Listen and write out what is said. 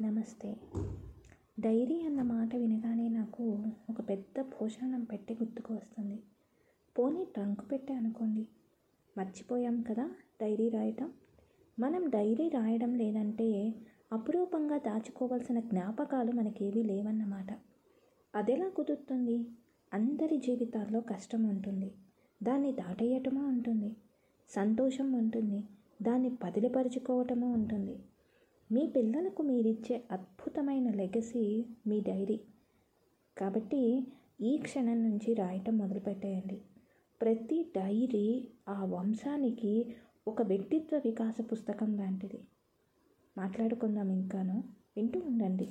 నమస్తే. డైరీ అన్న మాట వినగానే నాకు ఒక పెద్ద భోజనం పెట్టి గుర్తుకు వస్తుంది. పోనీ ట్రంక్ పెట్టే అనుకోండి. మర్చిపోయాం కదా డైరీ రాయటం? మనం డైరీ రాయడం లేదంటే అపురూపంగా దాచుకోవాల్సిన జ్ఞాపకాలు మనకేవీ లేవన్నమాట. అదెలా కుదురుతుంది? అందరి జీవితాల్లో కష్టం ఉంటుంది. దాన్ని దాటేయటము ఉంటుంది? సంతోషం ఉంటుంది. దాన్ని పదిలపరుచుకోవటము ఉంటుంది? మీ పిల్లలకు మీరిచ్చే అద్భుతమైన లెగసీ మీ డైరీ. కాబట్టి ఈ క్షణం నుంచి రాయటం మొదలుపెట్టేయండి. ప్రతి డైరీ ఆ వంశానికి ఒక వ్యక్తిత్వ వికాస పుస్తకం లాంటిది. మాట్లాడుకుందాం ఇంకాను. వింటూ ఉండండి.